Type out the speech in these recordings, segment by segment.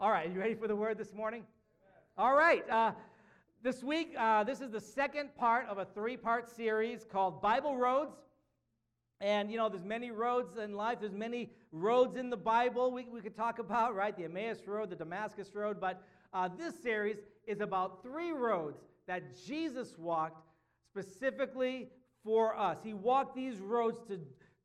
All right, you ready for the word this morning? All right. Uh, this week, uh, this is the second part of a three part series called Bible Roads. And you know, there's many roads in life, there's many roads in the Bible we, we could talk about, right? The Emmaus Road, the Damascus Road. But uh, this series is about three roads that Jesus walked specifically for us. He walked these roads to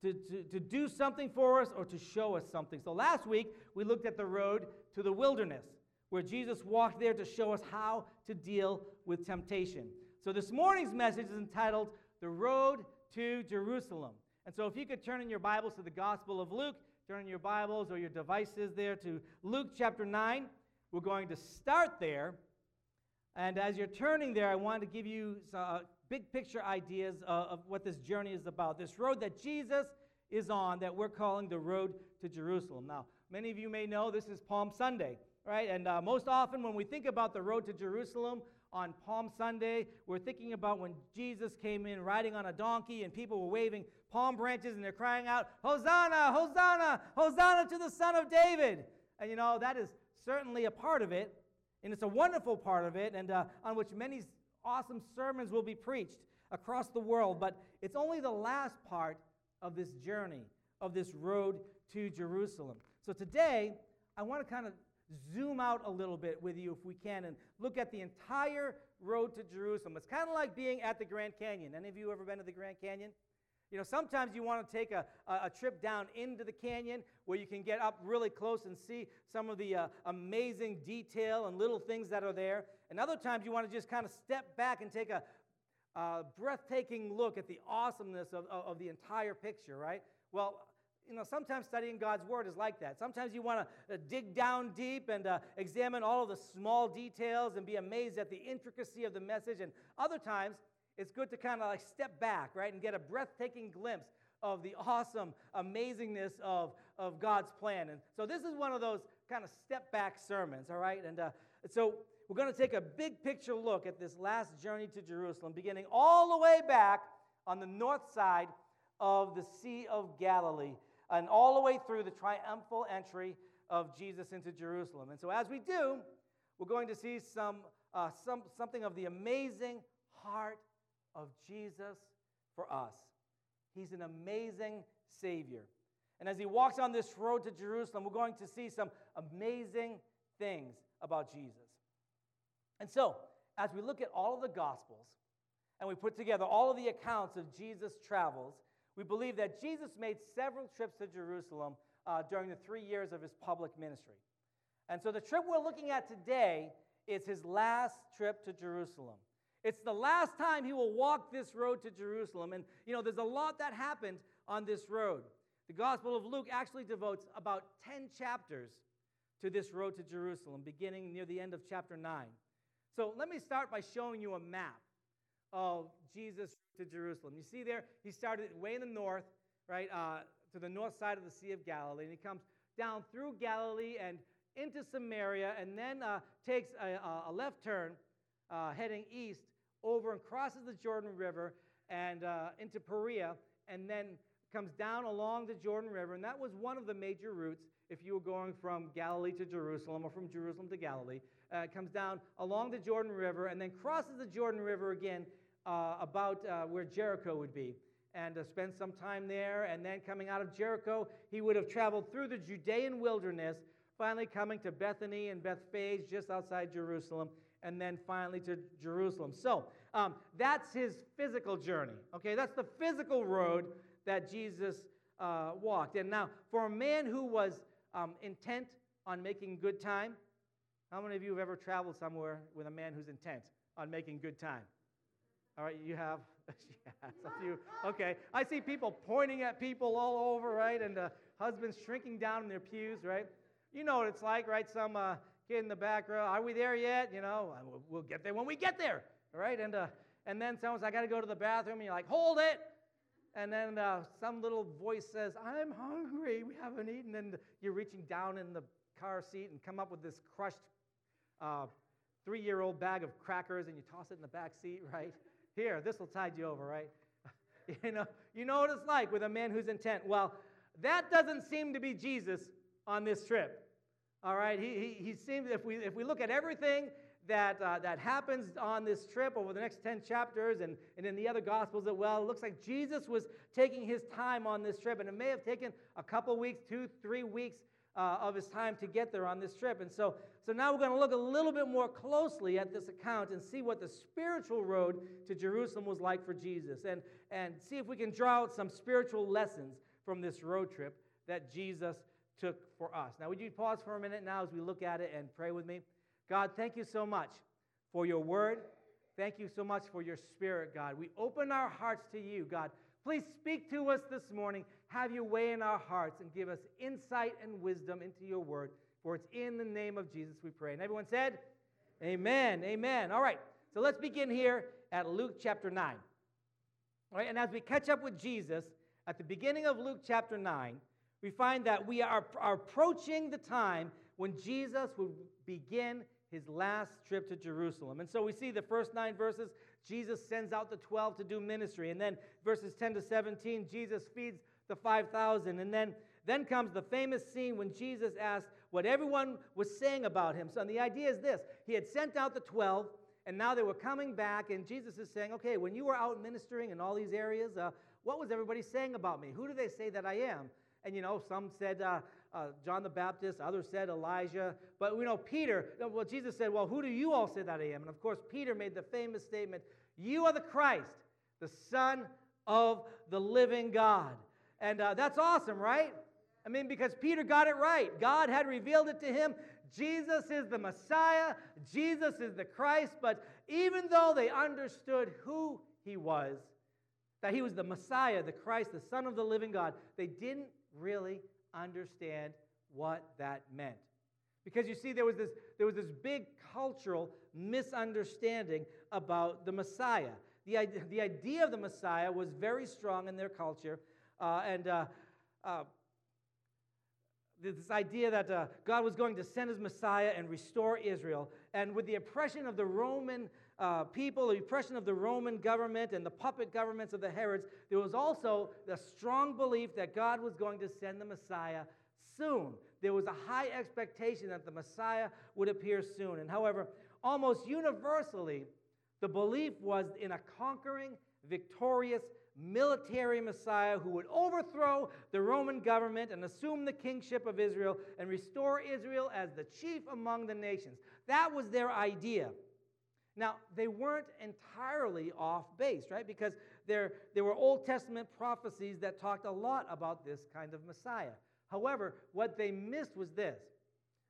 to, to, to do something for us or to show us something. So last week, we looked at the road to the wilderness, where Jesus walked there to show us how to deal with temptation. So this morning's message is entitled The Road to Jerusalem. And so if you could turn in your Bibles to the Gospel of Luke, turn in your Bibles or your devices there to Luke chapter 9. We're going to start there. And as you're turning there, I want to give you uh, big picture ideas uh, of what this journey is about. This road that Jesus is on that we're calling the road to Jerusalem. Now, many of you may know this is Palm Sunday, right? And uh, most often when we think about the road to Jerusalem on Palm Sunday, we're thinking about when Jesus came in riding on a donkey and people were waving palm branches and they're crying out, Hosanna, Hosanna, Hosanna to the Son of David. And you know, that is certainly a part of it, and it's a wonderful part of it, and uh, on which many awesome sermons will be preached across the world, but it's only the last part of this journey, of this road to Jerusalem. So today, I want to kind of zoom out a little bit with you if we can and look at the entire road to Jerusalem. It's kind of like being at the Grand Canyon. Any of you ever been to the Grand Canyon? You know, sometimes you want to take a, a, trip down into the canyon where you can get up really close and see some of the uh, amazing detail and little things that are there. And other times you want to just kind of step back and take a, a breathtaking look at the awesomeness of, of, of the entire picture, right? Well, you know, sometimes studying God's Word is like that. Sometimes you want to uh, dig down deep and uh, examine all of the small details and be amazed at the intricacy of the message. And other times, it's good to kind of like step back, right, and get a breathtaking glimpse of the awesome amazingness of, of God's plan. And so this is one of those kind of step back sermons, all right? And uh, so we're going to take a big picture look at this last journey to Jerusalem, beginning all the way back on the north side of the Sea of Galilee and all the way through the triumphal entry of Jesus into Jerusalem. And so as we do, we're going to see some, uh, some, something of the amazing heart of Jesus for us. He's an amazing Savior. And as he walks on this road to Jerusalem, we're going to see some amazing things about Jesus. And so, as we look at all of the Gospels and we put together all of the accounts of Jesus' travels, we believe that Jesus made several trips to Jerusalem uh, during the three years of his public ministry. And so, the trip we're looking at today is his last trip to Jerusalem. It's the last time he will walk this road to Jerusalem. And, you know, there's a lot that happened on this road. The Gospel of Luke actually devotes about 10 chapters to this road to Jerusalem, beginning near the end of chapter 9. So let me start by showing you a map of Jesus to Jerusalem. You see there, he started way in the north, right, uh, to the north side of the Sea of Galilee, and he comes down through Galilee and into Samaria, and then uh, takes a, a, left turn uh, heading east over and crosses the Jordan River and uh, into Perea, and then comes down along the Jordan River. And that was one of the major routes if you were going from Galilee to Jerusalem or from Jerusalem to Galilee. Uh, comes down along the Jordan River and then crosses the Jordan River again uh, about uh, where Jericho would be and uh, spend some time there. And then coming out of Jericho, he would have traveled through the Judean wilderness, finally coming to Bethany and Bethphage just outside Jerusalem and then finally to Jerusalem. So um, that's his physical journey. Okay, that's the physical road that Jesus uh, walked. And now, for a man who was um, intent on making good time, how many of you have ever traveled somewhere with a man who's intent on making good time? All right, you have. yeah, of you. Okay, I see people pointing at people all over, right? And uh, husbands shrinking down in their pews, right? You know what it's like, right? Some uh, kid in the back row, are we there yet? You know, we'll get there when we get there, all right? And, uh, and then someone's, I got to go to the bathroom, and you're like, hold it. And then uh, some little voice says, I'm hungry, we haven't eaten. And you're reaching down in the car seat and come up with this crushed uh, three year old bag of crackers and you toss it in the back seat, right? Here, this will tide you over, right? you, know, you know what it's like with a man who's intent. Well, that doesn't seem to be Jesus on this trip. All right, he, he, he seems, if we, if we look at everything that, uh, that happens on this trip over the next 10 chapters and, and in the other Gospels as well, it looks like Jesus was taking his time on this trip. And it may have taken a couple weeks, two, three weeks uh, of his time to get there on this trip. And so, so now we're going to look a little bit more closely at this account and see what the spiritual road to Jerusalem was like for Jesus and, and see if we can draw out some spiritual lessons from this road trip that Jesus took for us. Now, would you pause for a minute now as we look at it and pray with me? God, thank you so much for your word. Thank you so much for your spirit, God. We open our hearts to you, God. Please speak to us this morning. Have your way in our hearts and give us insight and wisdom into your word. For it's in the name of Jesus we pray. And everyone said, Amen. Amen. All right. So let's begin here at Luke chapter 9. All right. And as we catch up with Jesus at the beginning of Luke chapter 9, we find that we are, are approaching the time when Jesus would begin his last trip to Jerusalem. And so we see the first nine verses, Jesus sends out the 12 to do ministry. And then verses 10 to 17, Jesus feeds the 5,000. And then, then comes the famous scene when Jesus asked what everyone was saying about him. So the idea is this He had sent out the 12, and now they were coming back, and Jesus is saying, Okay, when you were out ministering in all these areas, uh, what was everybody saying about me? Who do they say that I am? And you know, some said uh, uh, John the Baptist, others said Elijah. But we know Peter, well, Jesus said, Well, who do you all say that I am? And of course, Peter made the famous statement, You are the Christ, the Son of the living God. And uh, that's awesome, right? I mean, because Peter got it right. God had revealed it to him. Jesus is the Messiah, Jesus is the Christ. But even though they understood who he was, that he was the Messiah, the Christ, the Son of the living God, they didn't really understand what that meant. Because you see, there was this, there was this big cultural misunderstanding about the Messiah. The, the idea of the Messiah was very strong in their culture, uh, and uh, uh, this idea that uh, God was going to send his Messiah and restore Israel. And with the oppression of the Roman uh, people, the oppression of the Roman government and the puppet governments of the Herods, there was also the strong belief that God was going to send the Messiah soon. There was a high expectation that the Messiah would appear soon. And however, almost universally, the belief was in a conquering, victorious military Messiah who would overthrow the Roman government and assume the kingship of Israel and restore Israel as the chief among the nations. That was their idea. Now, they weren't entirely off base, right? Because there, there were Old Testament prophecies that talked a lot about this kind of Messiah. However, what they missed was this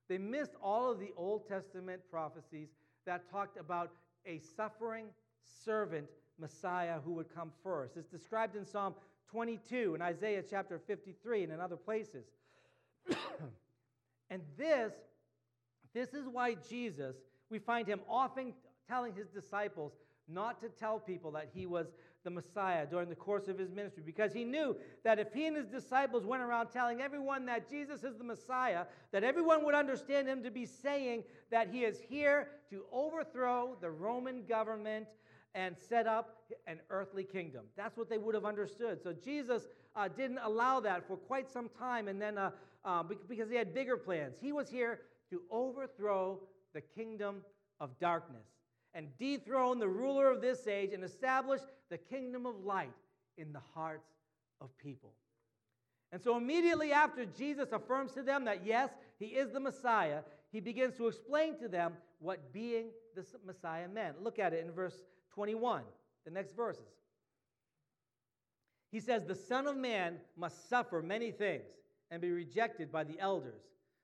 they missed all of the Old Testament prophecies that talked about a suffering servant Messiah who would come first. It's described in Psalm 22 and Isaiah chapter 53 and in other places. and this, this is why Jesus, we find him often telling his disciples not to tell people that he was the Messiah during the course of his ministry because he knew that if he and his disciples went around telling everyone that Jesus is the Messiah, that everyone would understand him to be saying that he is here to overthrow the Roman government and set up an earthly kingdom. That's what they would have understood. So Jesus uh, didn't allow that for quite some time, and then uh, uh, because he had bigger plans. He was here to overthrow the kingdom of darkness and dethrone the ruler of this age and establish the kingdom of light in the hearts of people. And so, immediately after Jesus affirms to them that yes, he is the Messiah, he begins to explain to them what being the Messiah meant. Look at it in verse 21, the next verses. He says, The Son of Man must suffer many things and be rejected by the elders,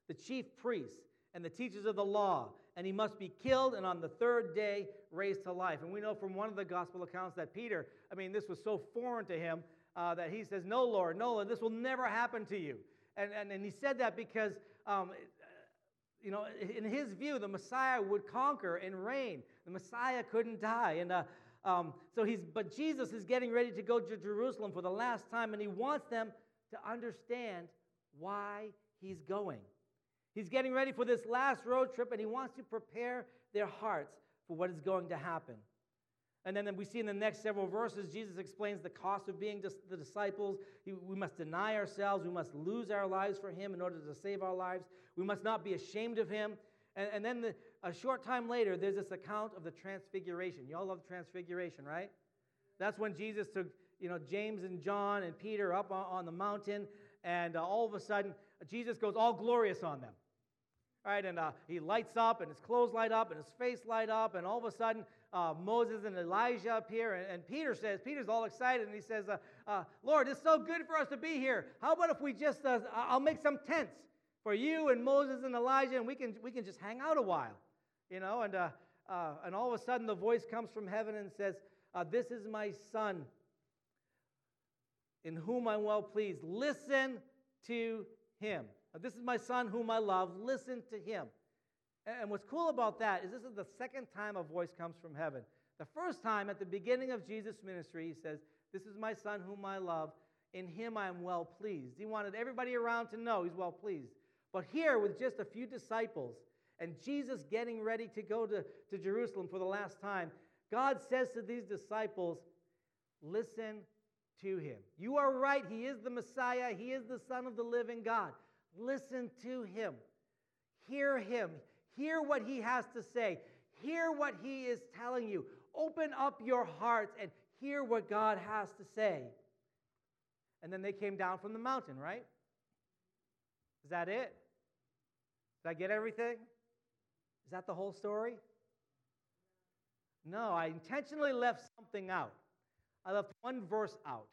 the chief priests, and the teachers of the law, and he must be killed and on the third day raised to life. And we know from one of the gospel accounts that Peter, I mean, this was so foreign to him uh, that he says, No, Lord, no, Lord, this will never happen to you. And, and, and he said that because, um, you know, in his view, the Messiah would conquer and reign. The Messiah couldn't die. And uh, um, so he's, but Jesus is getting ready to go to Jerusalem for the last time, and he wants them to understand why he's going. He's getting ready for this last road trip, and he wants to prepare their hearts for what is going to happen. And then we see in the next several verses, Jesus explains the cost of being the disciples. We must deny ourselves. We must lose our lives for Him in order to save our lives. We must not be ashamed of Him. And, then the, a short time later, there's this account of the transfiguration. You all love transfiguration, right? That's when Jesus took, you know, James and John and Peter up on, on the mountain, and uh, all of a sudden, Jesus goes all glorious on them. Right, and uh, he lights up, and his clothes light up, and his face light up, and all of a sudden, uh, Moses and Elijah appear, and, and, Peter says, Peter's all excited, and he says, uh, uh, Lord, it's so good for us to be here. How about if we just, uh, I'll make some tents for you and Moses and Elijah, and we can, we can just hang out a while, you know? And, uh, and all of a sudden, the voice comes from heaven and says, This is my son, in whom I'm well pleased. Listen to him. Uh, this is my son whom I love. Listen to him. And what's cool about that is this is the second time a voice comes from heaven. The first time at the beginning of Jesus' ministry, he says, This is my son whom I love. In him I am well pleased. He wanted everybody around to know he's well pleased. But here, with just a few disciples and Jesus getting ready to go to, to Jerusalem for the last time, God says to these disciples, Listen to him. You are right. He is the Messiah, he is the Son of the living God. Listen to him. Hear him. Hear what he has to say. Hear what he is telling you. Open up your hearts and hear what God has to say. And then they came down from the mountain, right? Is that it? Did I get everything? Is that the whole story? No, I intentionally left something out. I left one verse out.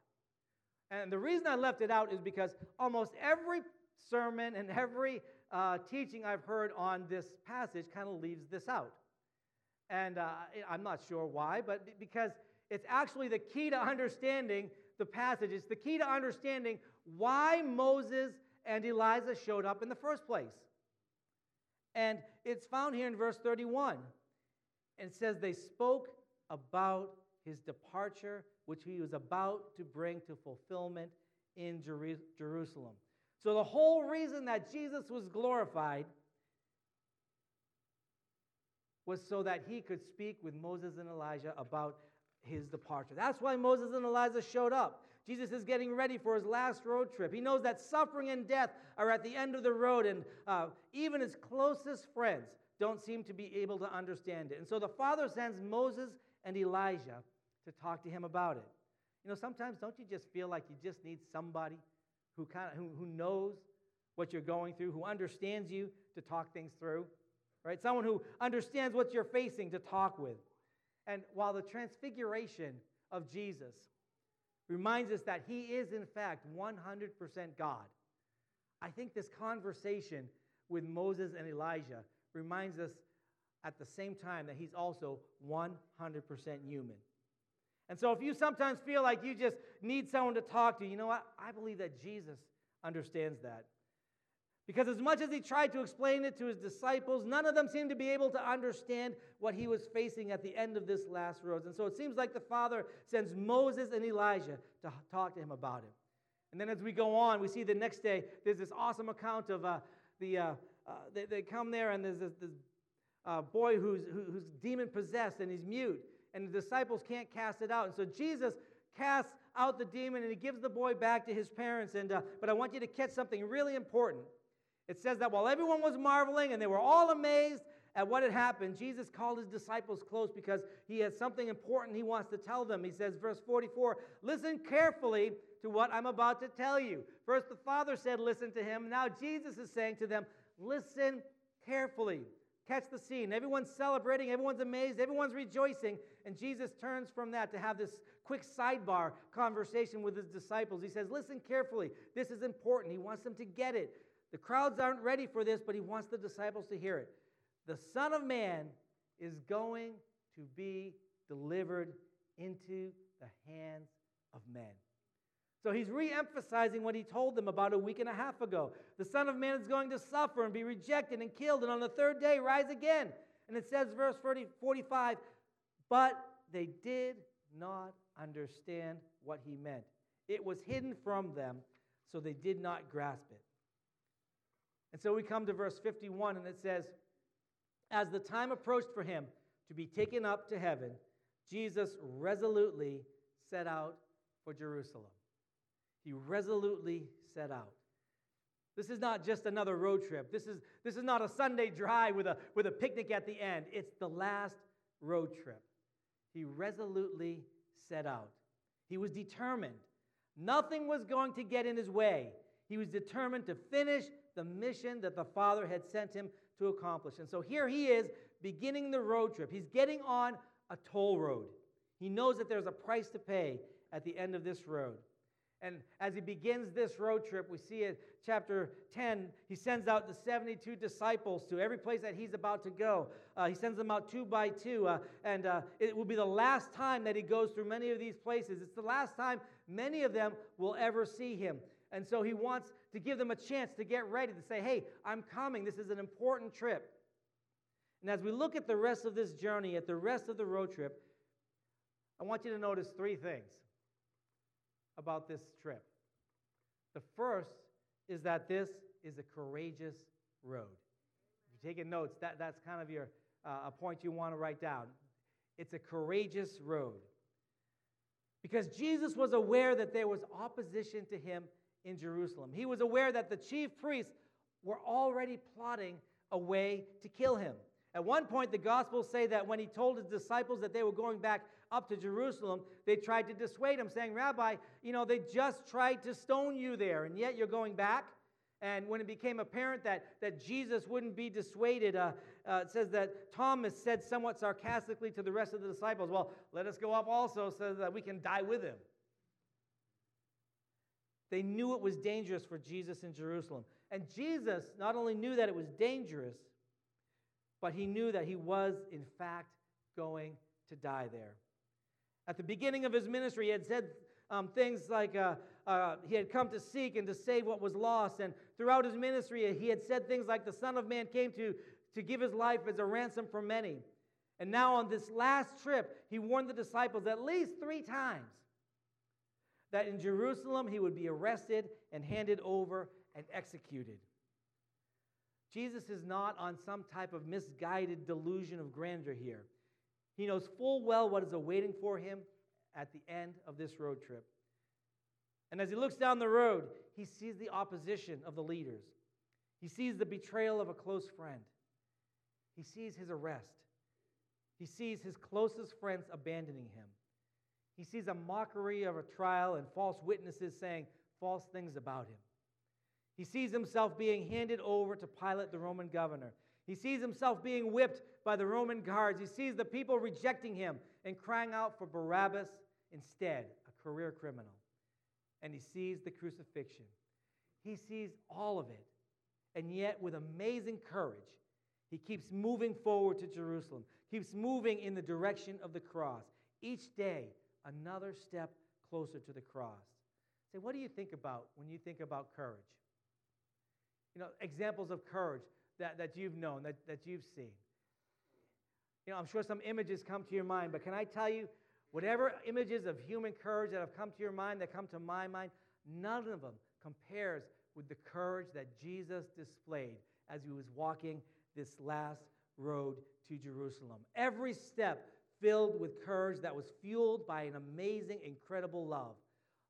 And the reason I left it out is because almost every sermon and every uh, teaching I've heard on this passage kind of leaves this out. And uh, I'm not sure why, but because it's actually the key to understanding the passage. It's the key to understanding why Moses and Elijah showed up in the first place. And it's found here in verse 31. And says, They spoke about his departure, which he was about to bring to fulfillment in Jerusalem. So, the whole reason that Jesus was glorified was so that he could speak with Moses and Elijah about his departure. That's why Moses and Elijah showed up. Jesus is getting ready for his last road trip. He knows that suffering and death are at the end of the road, and uh, even his closest friends don't seem to be able to understand it. And so the Father sends Moses and Elijah to talk to him about it. You know, sometimes don't you just feel like you just need somebody who, kind of, who, who knows what you're going through, who understands you to talk things through, right? Someone who understands what you're facing to talk with. And while the transfiguration of Jesus reminds us that he is, in fact, 100% God, I think this conversation with Moses and Elijah reminds us at the same time that he's also 100% human. And so if you sometimes feel like you just need someone to talk to, you know what? I believe that Jesus understands that. Because as much as he tried to explain it to his disciples, none of them seemed to be able to understand what he was facing at the end of this last road. And so it seems like the Father sends Moses and Elijah to talk to him about it. And then as we go on, we see the next day, there's this awesome account of uh, the, uh, uh, they, they, come there and there's this, this uh, boy who's, who, who's demon possessed and he's mute and the disciples can't cast it out. And so Jesus casts out the demon and he gives the boy back to his parents. And, uh, but I want you to catch something really important. It says that while everyone was marveling and they were all amazed at what had happened, Jesus called his disciples close because he has something important he wants to tell them. He says, verse 44, listen carefully to what I'm about to tell you. First, the Father said, listen to him. Now, Jesus is saying to them, listen carefully. Catch the scene. Everyone's celebrating, everyone's amazed, everyone's rejoicing. And Jesus turns from that to have this quick sidebar conversation with his disciples. He says, Listen carefully. This is important. He wants them to get it. The crowds aren't ready for this, but he wants the disciples to hear it. The Son of Man is going to be delivered into the hands of men. So he's re emphasizing what he told them about a week and a half ago. The Son of Man is going to suffer and be rejected and killed, and on the third day rise again. And it says, verse 40, 45, but they did not understand what he meant. It was hidden from them, so they did not grasp it. And so we come to verse 51, and it says, As the time approached for him to be taken up to heaven, Jesus resolutely set out for Jerusalem. He resolutely set out. This is not just another road trip. This is, this is not a Sunday drive with a, with a picnic at the end. It's the last road trip. He resolutely set out. He was determined. Nothing was going to get in his way. He was determined to finish the mission that the Father had sent him to accomplish. And so here he is beginning the road trip. He's getting on a toll road. He knows that there's a price to pay at the end of this road. And as he begins this road trip, we see in chapter 10, he sends out the 72 disciples to every place that he's about to go. Uh, he sends them out two by two, uh, and uh, it will be the last time that he goes through many of these places. It's the last time many of them will ever see him. And so he wants to give them a chance to get ready, to say, hey, I'm coming. This is an important trip. And as we look at the rest of this journey, at the rest of the road trip, I want you to notice three things about this trip. The first is that this is a courageous road. If you're taking notes, that, that's kind of your uh, a point you want to write down. It's a courageous road. Because Jesus was aware that there was opposition to him in Jerusalem. He was aware that the chief priests were already plotting a way to kill him. At one point, the Gospels say that when he told his disciples that they were going back up to Jerusalem, they tried to dissuade him, saying, Rabbi, you know, they just tried to stone you there, and yet you're going back. And when it became apparent that, that Jesus wouldn't be dissuaded, uh, uh, it says that Thomas said somewhat sarcastically to the rest of the disciples, Well, let us go up also so that we can die with him. They knew it was dangerous for Jesus in Jerusalem. And Jesus not only knew that it was dangerous, but he knew that he was, in fact, going to die there. At the beginning of his ministry, he had said um, things like uh, uh, he had come to seek and to save what was lost. And throughout his ministry, he had said things like the Son of Man came to, to give his life as a ransom for many. And now, on this last trip, he warned the disciples at least three times that in Jerusalem he would be arrested and handed over and executed. Jesus is not on some type of misguided delusion of grandeur here. He knows full well what is awaiting for him at the end of this road trip. And as he looks down the road, he sees the opposition of the leaders. He sees the betrayal of a close friend. He sees his arrest. He sees his closest friends abandoning him. He sees a mockery of a trial and false witnesses saying false things about him. He sees himself being handed over to Pilate, the Roman governor. He sees himself being whipped by the Roman guards. He sees the people rejecting him and crying out for Barabbas instead, a career criminal. And he sees the crucifixion. He sees all of it. And yet, with amazing courage, he keeps moving forward to Jerusalem, keeps moving in the direction of the cross. Each day, another step closer to the cross. Say, what do you think about when you think about courage? You know, examples of courage that, that you've known, that, that you've seen. You know, I'm sure some images come to your mind, but can I tell you, whatever images of human courage that have come to your mind, that come to my mind, none of them compares with the courage that Jesus displayed as he was walking this last road to Jerusalem. Every step filled with courage that was fueled by an amazing, incredible love.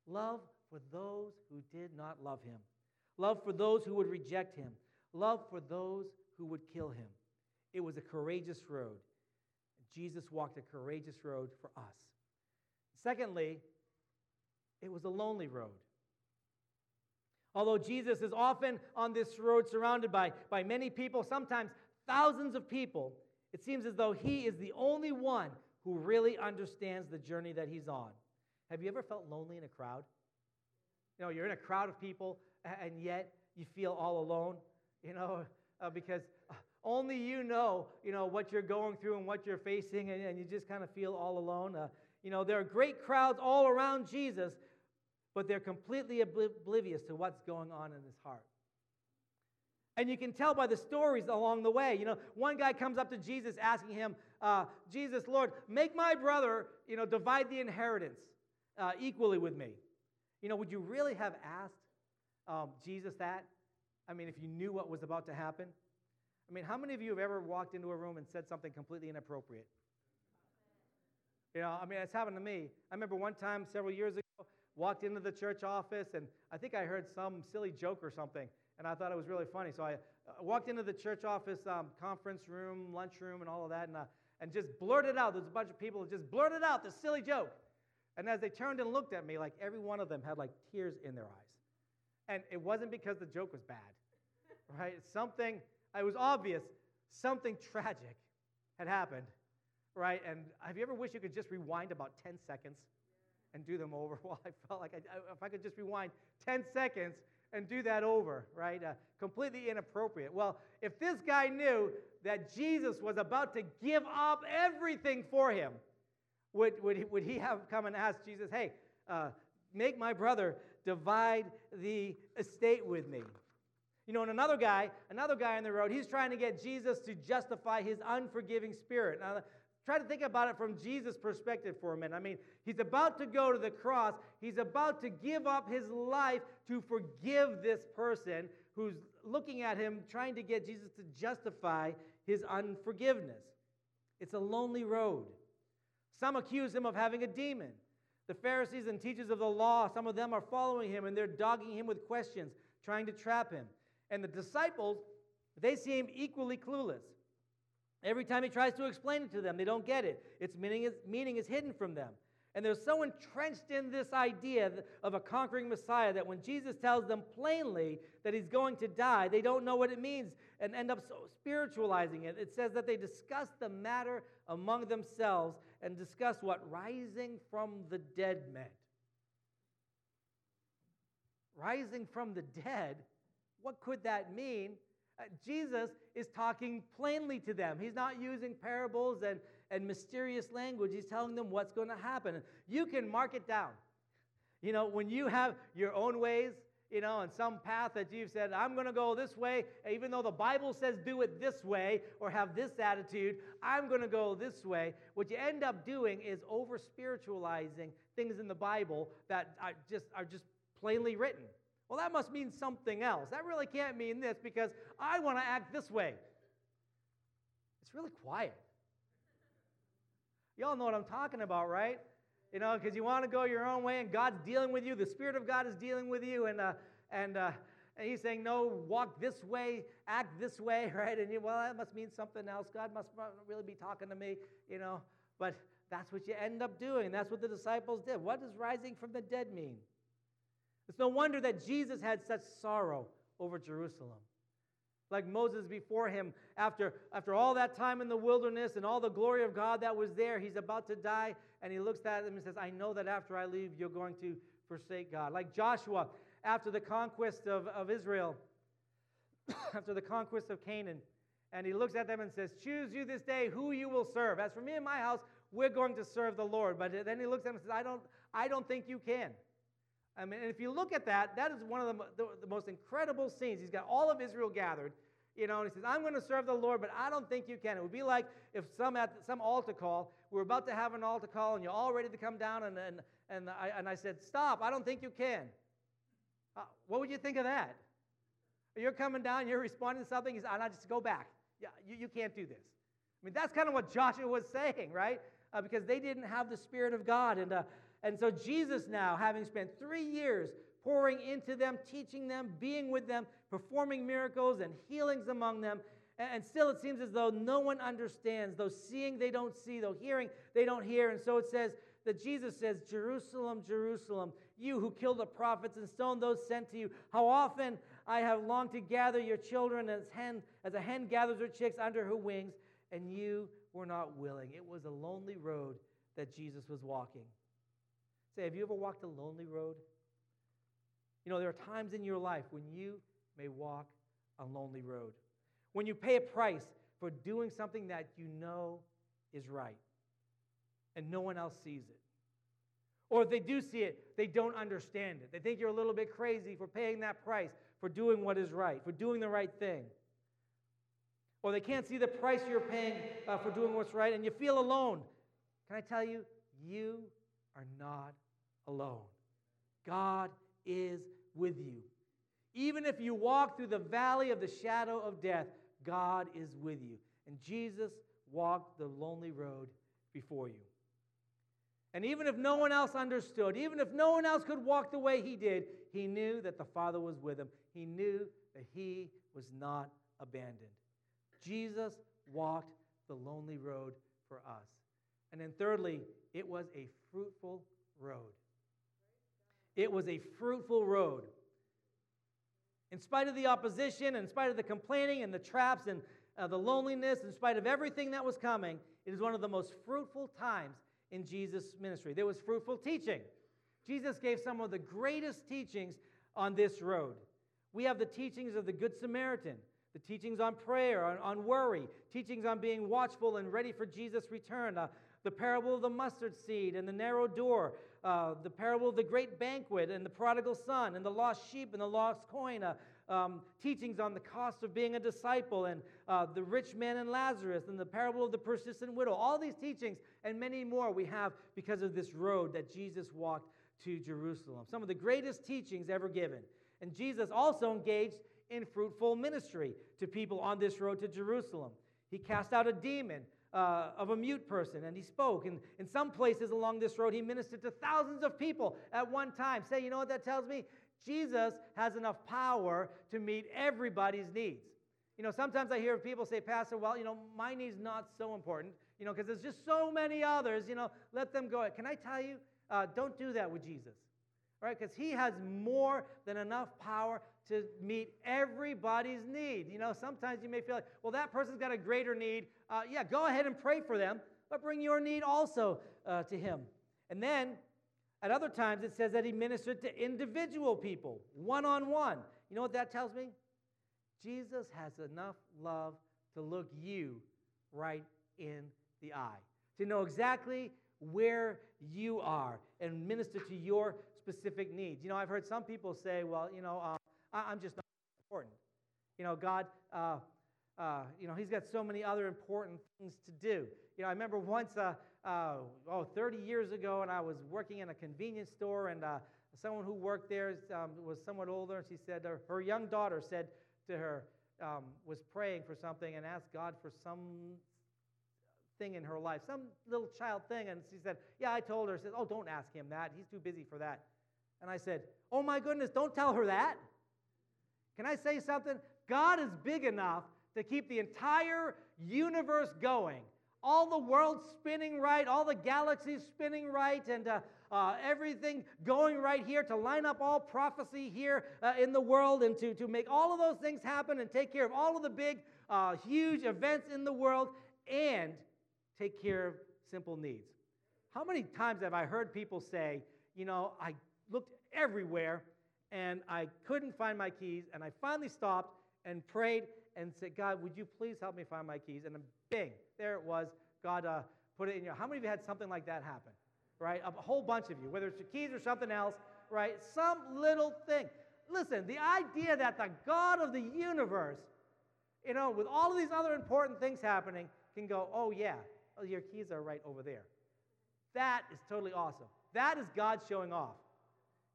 Love for those who did not love him, love for those who would reject him, love for those who would kill him. It was a courageous road. Jesus walked a courageous road for us. Secondly, it was a lonely road. Although Jesus is often on this road surrounded by, by many people, sometimes thousands of people, it seems as though he is the only one who really understands the journey that he's on. Have you ever felt lonely in a crowd? You know, you're in a crowd of people, and yet you feel all alone, you know, uh, because only you know, you know, what you're going through and what you're facing, and, and you just kind of feel all alone. Uh, you know, there are great crowds all around Jesus, but they're completely oblivious to what's going on in his heart. And you can tell by the stories along the way. You know, one guy comes up to Jesus asking him, uh, Jesus, Lord, make my brother, you know, divide the inheritance uh, equally with me. You know, would you really have asked um, Jesus that? I mean, if you knew what was about to happen? I mean, how many of you have ever walked into a room and said something completely inappropriate? You know, I mean, it's happened to me. I remember one time several years ago, walked into the church office, and I think I heard some silly joke or something, and I thought it was really funny. So I uh, walked into the church office um, conference room, lunchroom, and all of that, and, uh, and just blurted out. There's a bunch of people just blurted out this silly joke. And as they turned and looked at me, like every one of them had like tears in their eyes. And it wasn't because the joke was bad, right? Something, it was obvious, something tragic had happened, right? And have you ever wished you could just rewind about 10 seconds and do them over? Well, I felt like I, if I could just rewind 10 seconds and do that over, right? Uh, completely inappropriate. Well, if this guy knew that Jesus was about to give up everything for him, would, would, he, would he have come and asked Jesus, hey, uh, make my brother divide the estate with me? You know, and another guy, another guy on the road, he's trying to get Jesus to justify his unforgiving spirit. Now, try to think about it from Jesus' perspective for a minute. I mean, he's about to go to the cross. He's about to give up his life to forgive this person who's looking at him, trying to get Jesus to justify his unforgiveness. It's a lonely road. Some accuse him of having a demon. The Pharisees and teachers of the law, some of them are following him and they're dogging him with questions, trying to trap him. And the disciples, they seem equally clueless. Every time he tries to explain it to them, they don't get it. Its meaning is, meaning is hidden from them. And they're so entrenched in this idea of a conquering Messiah that when Jesus tells them plainly that he's going to die, they don't know what it means and end up so spiritualizing it. It says that they discuss the matter among themselves and discuss what rising from the dead meant. Rising from the dead, what could that mean? Uh, Jesus is talking plainly to them. He's not using parables and, and mysterious language. He's telling them what's going to happen. You can mark it down. You know, when you have your own ways, you know, and some path that you've said, I'm going to go this way, even though the Bible says do it this way or have this attitude, I'm going to go this way. What you end up doing is over spiritualizing things in the Bible that are just, are just plainly written. Well, that must mean something else. That really can't mean this because I want to act this way. It's really quiet. Y'all know what I'm talking about, right? you know, because you want to go your own way and God's dealing with you. The Spirit of God is dealing with you. And, uh, and, uh, and He's saying, no, walk this way, act this way, right? And you, well, that must mean something else. God must really be talking to me, you know. But that's what you end up doing. That's what the disciples did. What does rising from the dead mean? It's no wonder that Jesus had such sorrow over Jerusalem like Moses before him, after, after all that time in the wilderness and all the glory of God that was there, he's about to die, and he looks at him and says, I know that after I leave, you're going to forsake God. Like Joshua, after the conquest of, of Israel, after the conquest of Canaan, and he looks at them and says, Choose you this day who you will serve. As for me and my house, we're going to serve the Lord. But then he looks at them and says, I don't, I don't think you can. I mean, and if you look at that, that is one of the, the, the, most incredible scenes. He's got all of Israel gathered, you know, and he says, I'm going to serve the Lord, but I don't think you can. It would be like if some at some altar call, we're about to have an altar call, and you're all ready to come down, and, and, and, I, and I said, Stop, I don't think you can. Uh, what would you think of that? You're coming down, you're responding to something, he's, I just go back. Yeah, you, you can't do this. I mean, that's kind of what Joshua was saying, right? Uh, because they didn't have the Spirit of God. And, uh, and so Jesus, now, having spent three years pouring into them, teaching them, being with them, performing miracles and healings among them, and still it seems as though no one understands. Though seeing, they don't see. Though hearing, they don't hear. And so it says that Jesus says, Jerusalem, Jerusalem, you who killed the prophets and stoned those sent to you, how often I have longed to gather your children as, hen, as a hen gathers her chicks under her wings, and you were not willing. It was a lonely road that Jesus was walking. Say, have you ever walked a lonely road? You know, there are times in your life when you may walk a lonely road, when you pay a price for doing something that you know is right and no one else sees it. Or if they do see it, they don't understand it. They think you're a little bit crazy for paying that price, for doing what is right, for doing the right thing. Or they can't see the price you're paying uh, for doing what's right, and you feel alone. Can I tell you, you are not alone. God is with you. Even if you walk through the valley of the shadow of death, God is with you. And Jesus walked the lonely road before you. And even if no one else understood, even if no one else could walk the way he did, he knew that the Father was with him. He knew that he was not abandoned. Jesus walked the lonely road for us. And then, thirdly, it was a fruitful road. It was a fruitful road. In spite of the opposition, in spite of the complaining and the traps and uh, the loneliness, in spite of everything that was coming, it is one of the most fruitful times in Jesus' ministry. There was fruitful teaching. Jesus gave some of the greatest teachings on this road. We have the teachings of the Good Samaritan, the teachings on prayer, on, on worry, teachings on being watchful and ready for Jesus' return, uh, the parable of the mustard seed and the narrow door, uh, the parable of the great banquet and the prodigal son and the lost sheep and the lost coin, uh, um, teachings on the cost of being a disciple and uh, the rich man and Lazarus and the parable of the persistent widow. All these teachings and many more we have because of this road that Jesus walked to Jerusalem. Some of the greatest teachings ever given. And Jesus also engaged in fruitful ministry to people on this road to Jerusalem. He cast out a demon uh, of a mute person and he spoke. And in some places along this road, he ministered to thousands of people at one time. Say, you know what that tells me? Jesus has enough power to meet everybody's needs. You know, sometimes I hear people say, Pastor, well, you know, my need's not so important, you know, because there's just so many others, you know, let them go. Can I tell you, uh, don't do that with Jesus, right? Because he has more than enough power to meet everybody's need. You know, sometimes you may feel like, well, that person's got a greater need. Uh, yeah, go ahead and pray for them, but bring your need also uh, to him. And then at other times, it says that he ministered to individual people, one on one. You know what that tells me? Jesus has enough love to look you right in the eye, to know exactly where you are and minister to your specific needs. You know, I've heard some people say, well, you know, uh, I'm just not important. You know, God, uh, uh, you know, He's got so many other important things to do. You know, I remember once, uh, uh, oh, 30 years ago, and I was working in a convenience store, and uh, someone who worked there um, was somewhat older, and she said, her, her young daughter said to her, um, was praying for something and asked God for some thing in her life, some little child thing. And she said, Yeah, I told her. She said, Oh, don't ask him that. He's too busy for that. And I said, Oh my goodness, don't tell her that. Can I say something? God is big enough to keep the entire universe going. All the world spinning right, all the galaxies spinning right, and uh, uh, everything going right here to line up all prophecy here uh, in the world and to, to make all of those things happen and take care of all of the big, uh, huge events in the world and take care of simple needs. How many times have I heard people say, you know, I looked everywhere and I couldn't find my keys, and I finally stopped and prayed and said, God, would you please help me find my keys? And then bing, there it was. God uh, put it in your. How many of you had something like that happen? Right? A whole bunch of you, whether it's your keys or something else, right? Some little thing. Listen, the idea that the God of the universe, you know, with all of these other important things happening, can go, oh, yeah, oh, your keys are right over there. That is totally awesome. That is God showing off.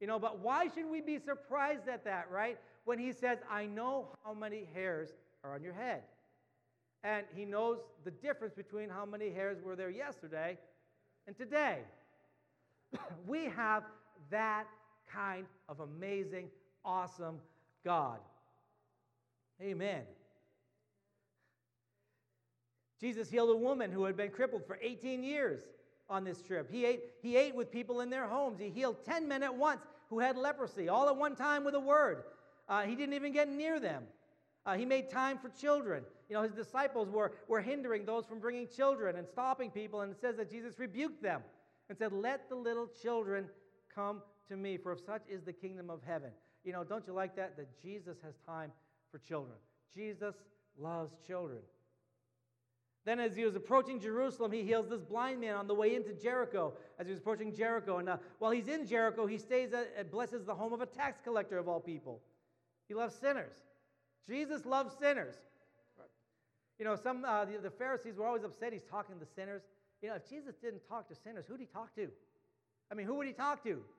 You know, but why should we be surprised at that, right? When he says, I know how many hairs are on your head. And he knows the difference between how many hairs were there yesterday and today. we have that kind of amazing, awesome God. Amen. Jesus healed a woman who had been crippled for 18 years on this trip. He ate, he ate with people in their homes. He healed 10 men at once who had leprosy, all at one time with a word. Uh, he didn't even get near them. Uh, he made time for children. You know, his disciples were, were hindering those from bringing children and stopping people. And it says that Jesus rebuked them and said, Let the little children come to me, for of such is the kingdom of heaven. You know, don't you like that? That Jesus has time for children. Jesus loves children. Then, as he was approaching Jerusalem, he heals this blind man on the way into Jericho. As he was approaching Jericho, and uh, while he's in Jericho, he stays at, blesses the home of a tax collector of all people. He loves sinners. Jesus loves sinners. You know, some uh, the, the Pharisees were always upset. He's talking to sinners. You know, if Jesus didn't talk to sinners, who'd he talk to? I mean, who would he talk to?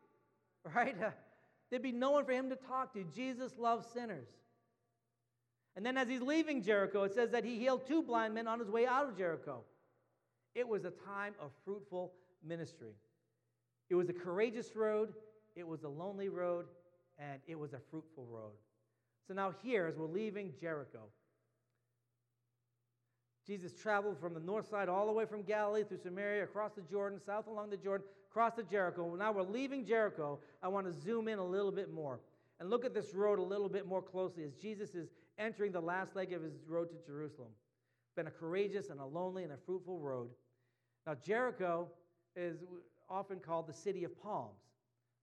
Right? Uh, there'd be no one for him to talk to. Jesus loves sinners. And then as he's leaving Jericho, it says that he healed two blind men on his way out of Jericho. It was a time of fruitful ministry. It was a courageous road, it was a lonely road, and it was a fruitful road. So now, here, as we're leaving Jericho, Jesus traveled from the north side all the way from Galilee through Samaria, across the Jordan, south along the Jordan, across the Jericho. Now we're leaving Jericho. I want to zoom in a little bit more and look at this road a little bit more closely as Jesus is entering the last leg of his road to Jerusalem. Been a courageous and a lonely and a fruitful road. Now, Jericho is often called the city of palms.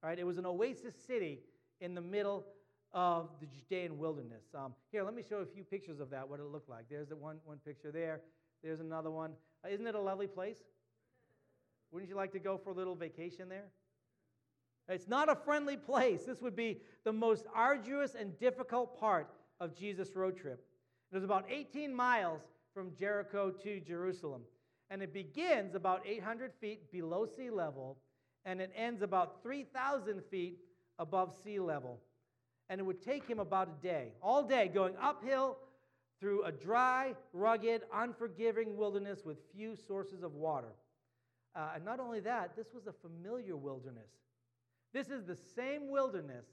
Right? It was an oasis city in the middle of the Judean wilderness. Um, here, let me show a few pictures of that, what it looked like. There's the one, one picture there. There's another one. Uh, isn't it a lovely place? Wouldn't you like to go for a little vacation there? It's not a friendly place. This would be the most arduous and difficult part of Jesus' road trip. It was about 18 miles from Jericho to Jerusalem. And it begins about 800 feet below sea level, and it ends about 3,000 feet above sea level. And it would take him about a day, all day, going uphill through a dry, rugged, unforgiving wilderness with few sources of water. Uh, and not only that, this was a familiar wilderness. This is the same wilderness,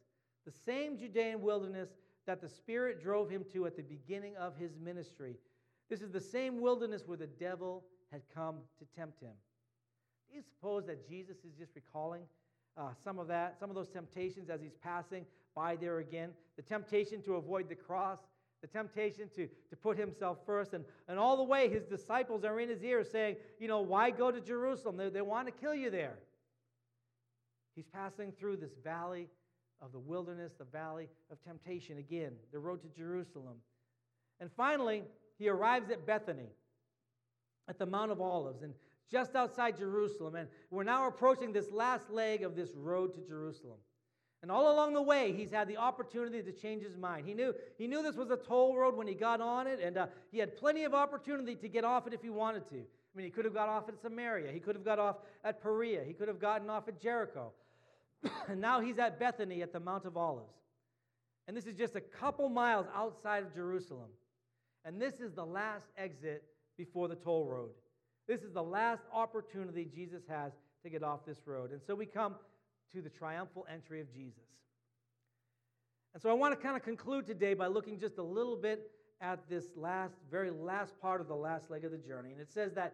the same Judean wilderness that the Spirit drove him to at the beginning of his ministry. This is the same wilderness where the devil had come to tempt him. Do you suppose that Jesus is just recalling uh, some of that, some of those temptations as he's passing by there again? The temptation to avoid the cross, the temptation to, to put himself first. And, and all the way, his disciples are in his ear saying, You know, why go to Jerusalem? They, they want to kill you there. He's passing through this valley of the wilderness, the valley of temptation again, the road to Jerusalem. And finally, he arrives at Bethany, at the Mount of Olives, and just outside Jerusalem. And we're now approaching this last leg of this road to Jerusalem. And all along the way, he's had the opportunity to change his mind. He knew, he knew this was a toll road when he got on it, and uh, he had plenty of opportunity to get off it if he wanted to. I mean, he could have got off at Samaria, he could have got off at Perea, he could have gotten off at Jericho. And now he's at Bethany at the Mount of Olives. And this is just a couple miles outside of Jerusalem. And this is the last exit before the toll road. This is the last opportunity Jesus has to get off this road. And so we come to the triumphal entry of Jesus. And so I want to kind of conclude today by looking just a little bit at this last, very last part of the last leg of the journey. And it says that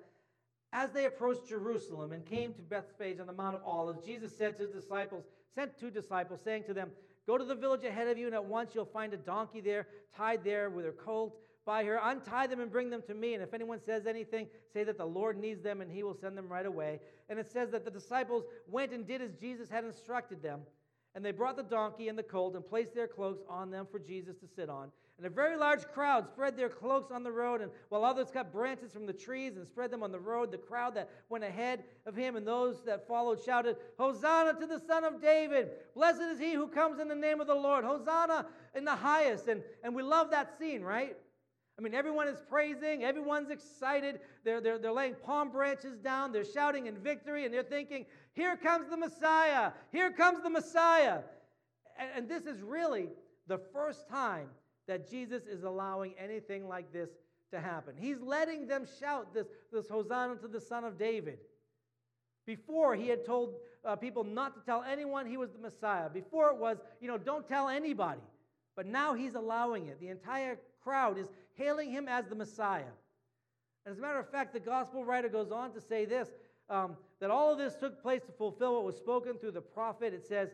as they approached Jerusalem and came to Bethphage on the Mount of Olives, Jesus said to his disciples, sent two disciples, saying to them, Go to the village ahead of you, and at once you'll find a donkey there, tied there with her colt by her. Untie them and bring them to me. And if anyone says anything, say that the Lord needs them, and he will send them right away. And it says that the disciples went and did as Jesus had instructed them. And they brought the donkey and the colt and placed their cloaks on them for Jesus to sit on. And a very large crowd spread their cloaks on the road, and while others cut branches from the trees and spread them on the road, the crowd that went ahead of him and those that followed shouted, Hosanna to the Son of David! Blessed is he who comes in the name of the Lord! Hosanna in the highest! And, and we love that scene, right? I mean, everyone is praising, everyone's excited. They're, they're, they're laying palm branches down, they're shouting in victory, and they're thinking, Here comes the Messiah! Here comes the Messiah! And, and this is really the first time that Jesus is allowing anything like this to happen. He's letting them shout this, this Hosanna to the Son of David. Before, he had told uh, people not to tell anyone he was the Messiah. Before, it was, you know, don't tell anybody. But now he's allowing it. The entire crowd is hailing him as the Messiah. As a matter of fact, the gospel writer goes on to say this um, that all of this took place to fulfill what was spoken through the prophet. It says,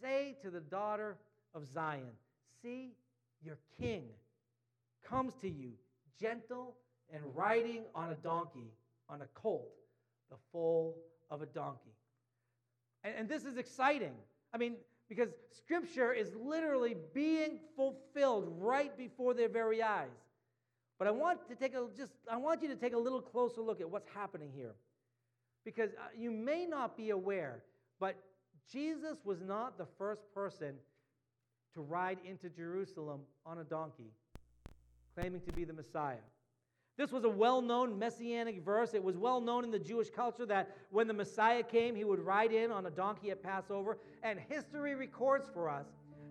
Say to the daughter of Zion, See, your king comes to you, gentle and riding on a donkey, on a colt, the foal of a donkey. And, and this is exciting. I mean, because scripture is literally being fulfilled right before their very eyes. But I want to take a just I want you to take a little closer look at what's happening here. Because uh, you may not be aware, but Jesus was not the first person to ride into Jerusalem on a donkey, claiming to be the Messiah. This was a well known messianic verse. It was well known in the Jewish culture that when the Messiah came, he would ride in on a donkey at Passover. And history records for us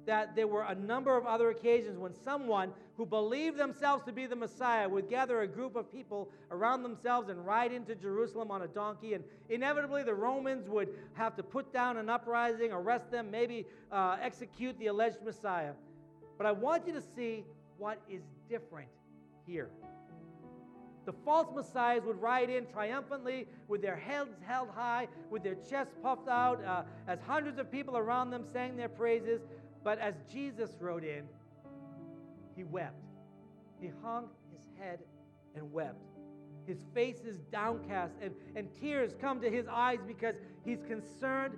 that there were a number of other occasions when someone who believed themselves to be the Messiah would gather a group of people around themselves and ride into Jerusalem on a donkey. And inevitably, the Romans would have to put down an uprising, arrest them, maybe uh, execute the alleged Messiah. But I want you to see what is different here. The false messiahs would ride in triumphantly with their heads held high, with their chests puffed out, uh, as hundreds of people around them sang their praises. But as Jesus rode in, he wept. He hung his head and wept. His face is downcast, and, and tears come to his eyes because he's concerned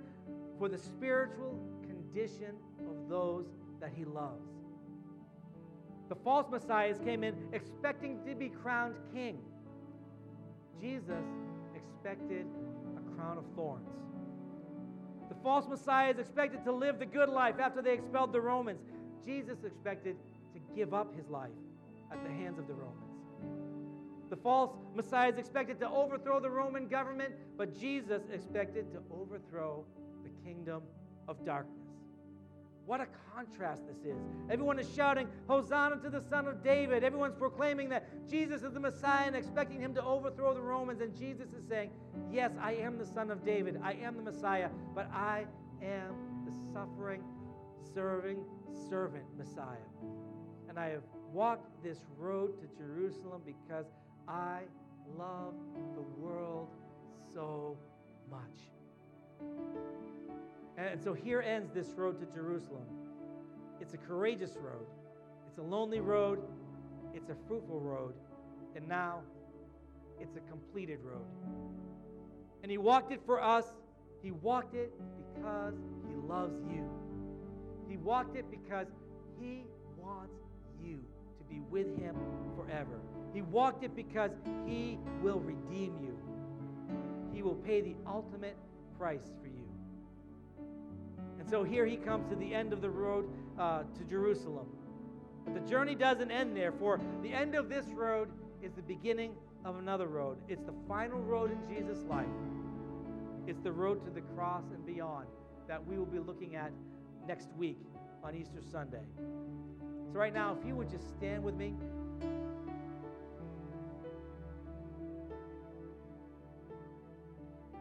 for the spiritual condition of those that he loves. The false messiahs came in expecting to be crowned king. Jesus expected a crown of thorns. The false Messiah is expected to live the good life after they expelled the Romans. Jesus expected to give up his life at the hands of the Romans. The false Messiah is expected to overthrow the Roman government, but Jesus expected to overthrow the kingdom of darkness. What a contrast this is. Everyone is shouting, Hosanna to the Son of David. Everyone's proclaiming that Jesus is the Messiah and expecting him to overthrow the Romans. And Jesus is saying, Yes, I am the Son of David. I am the Messiah, but I am the suffering, serving servant Messiah. And I have walked this road to Jerusalem because I love the world so much. And so here ends this road to Jerusalem. It's a courageous road, it's a lonely road, it's a fruitful road, and now it's a completed road. And He walked it for us. He walked it because He loves you. He walked it because He wants you to be with Him forever. He walked it because He will redeem you. He will pay the ultimate price for you. So here he comes to the end of the road uh, to Jerusalem. But the journey doesn't end there, for the end of this road is the beginning of another road. It's the final road in Jesus' life. It's the road to the cross and beyond that we will be looking at next week on Easter Sunday. So, right now, if you would just stand with me.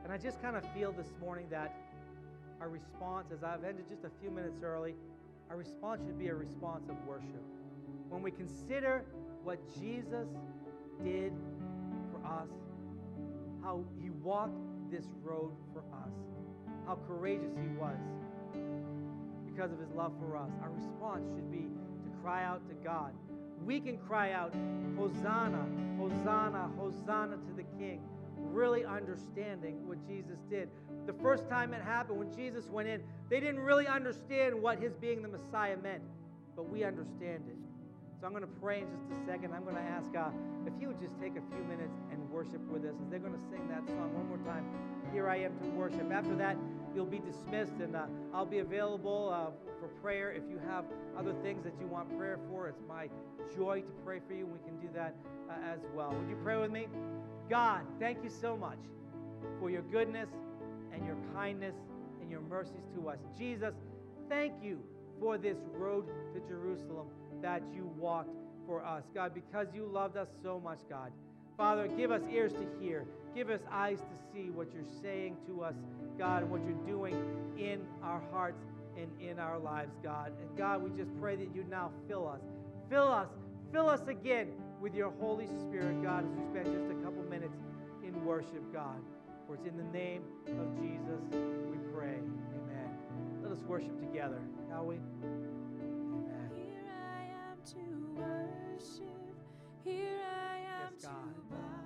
And I just kind of feel this morning that our response, as I've ended just a few minutes early, our response should be a response of worship. When we consider what Jesus did for us, how he walked this road for us, how courageous he was because of his love for us, our response should be to cry out to God. We can cry out, Hosanna, Hosanna, Hosanna to the King, really understanding what Jesus did the first time it happened, when Jesus went in, they didn't really understand what his being the Messiah meant, but we understand it. So I'm going to pray in just a second. I'm going to ask uh, if you would just take a few minutes and worship with us as they're going to sing that song one more time. Here I am to worship. After that, you'll be dismissed, and uh, I'll be available uh, for prayer if you have other things that you want prayer for. It's my joy to pray for you. We can do that uh, as well. Would you pray with me? God, thank you so much for your goodness and your kindness and your mercies to us. Jesus, thank you for this road to Jerusalem that you walked for us, God, because you loved us so much, God. Father, give us ears to hear. Give us eyes to see what you're saying to us, God, and what you're doing in our hearts and in our lives, God. And God, we just pray that you now fill us. Fill us. Fill us again with your Holy Spirit, God, as we spend just a couple minutes in worship, God. For it's in the name of Jesus we pray. Amen. Let us worship together, shall we? Amen. Here I am to worship. Here I am yes, to bow.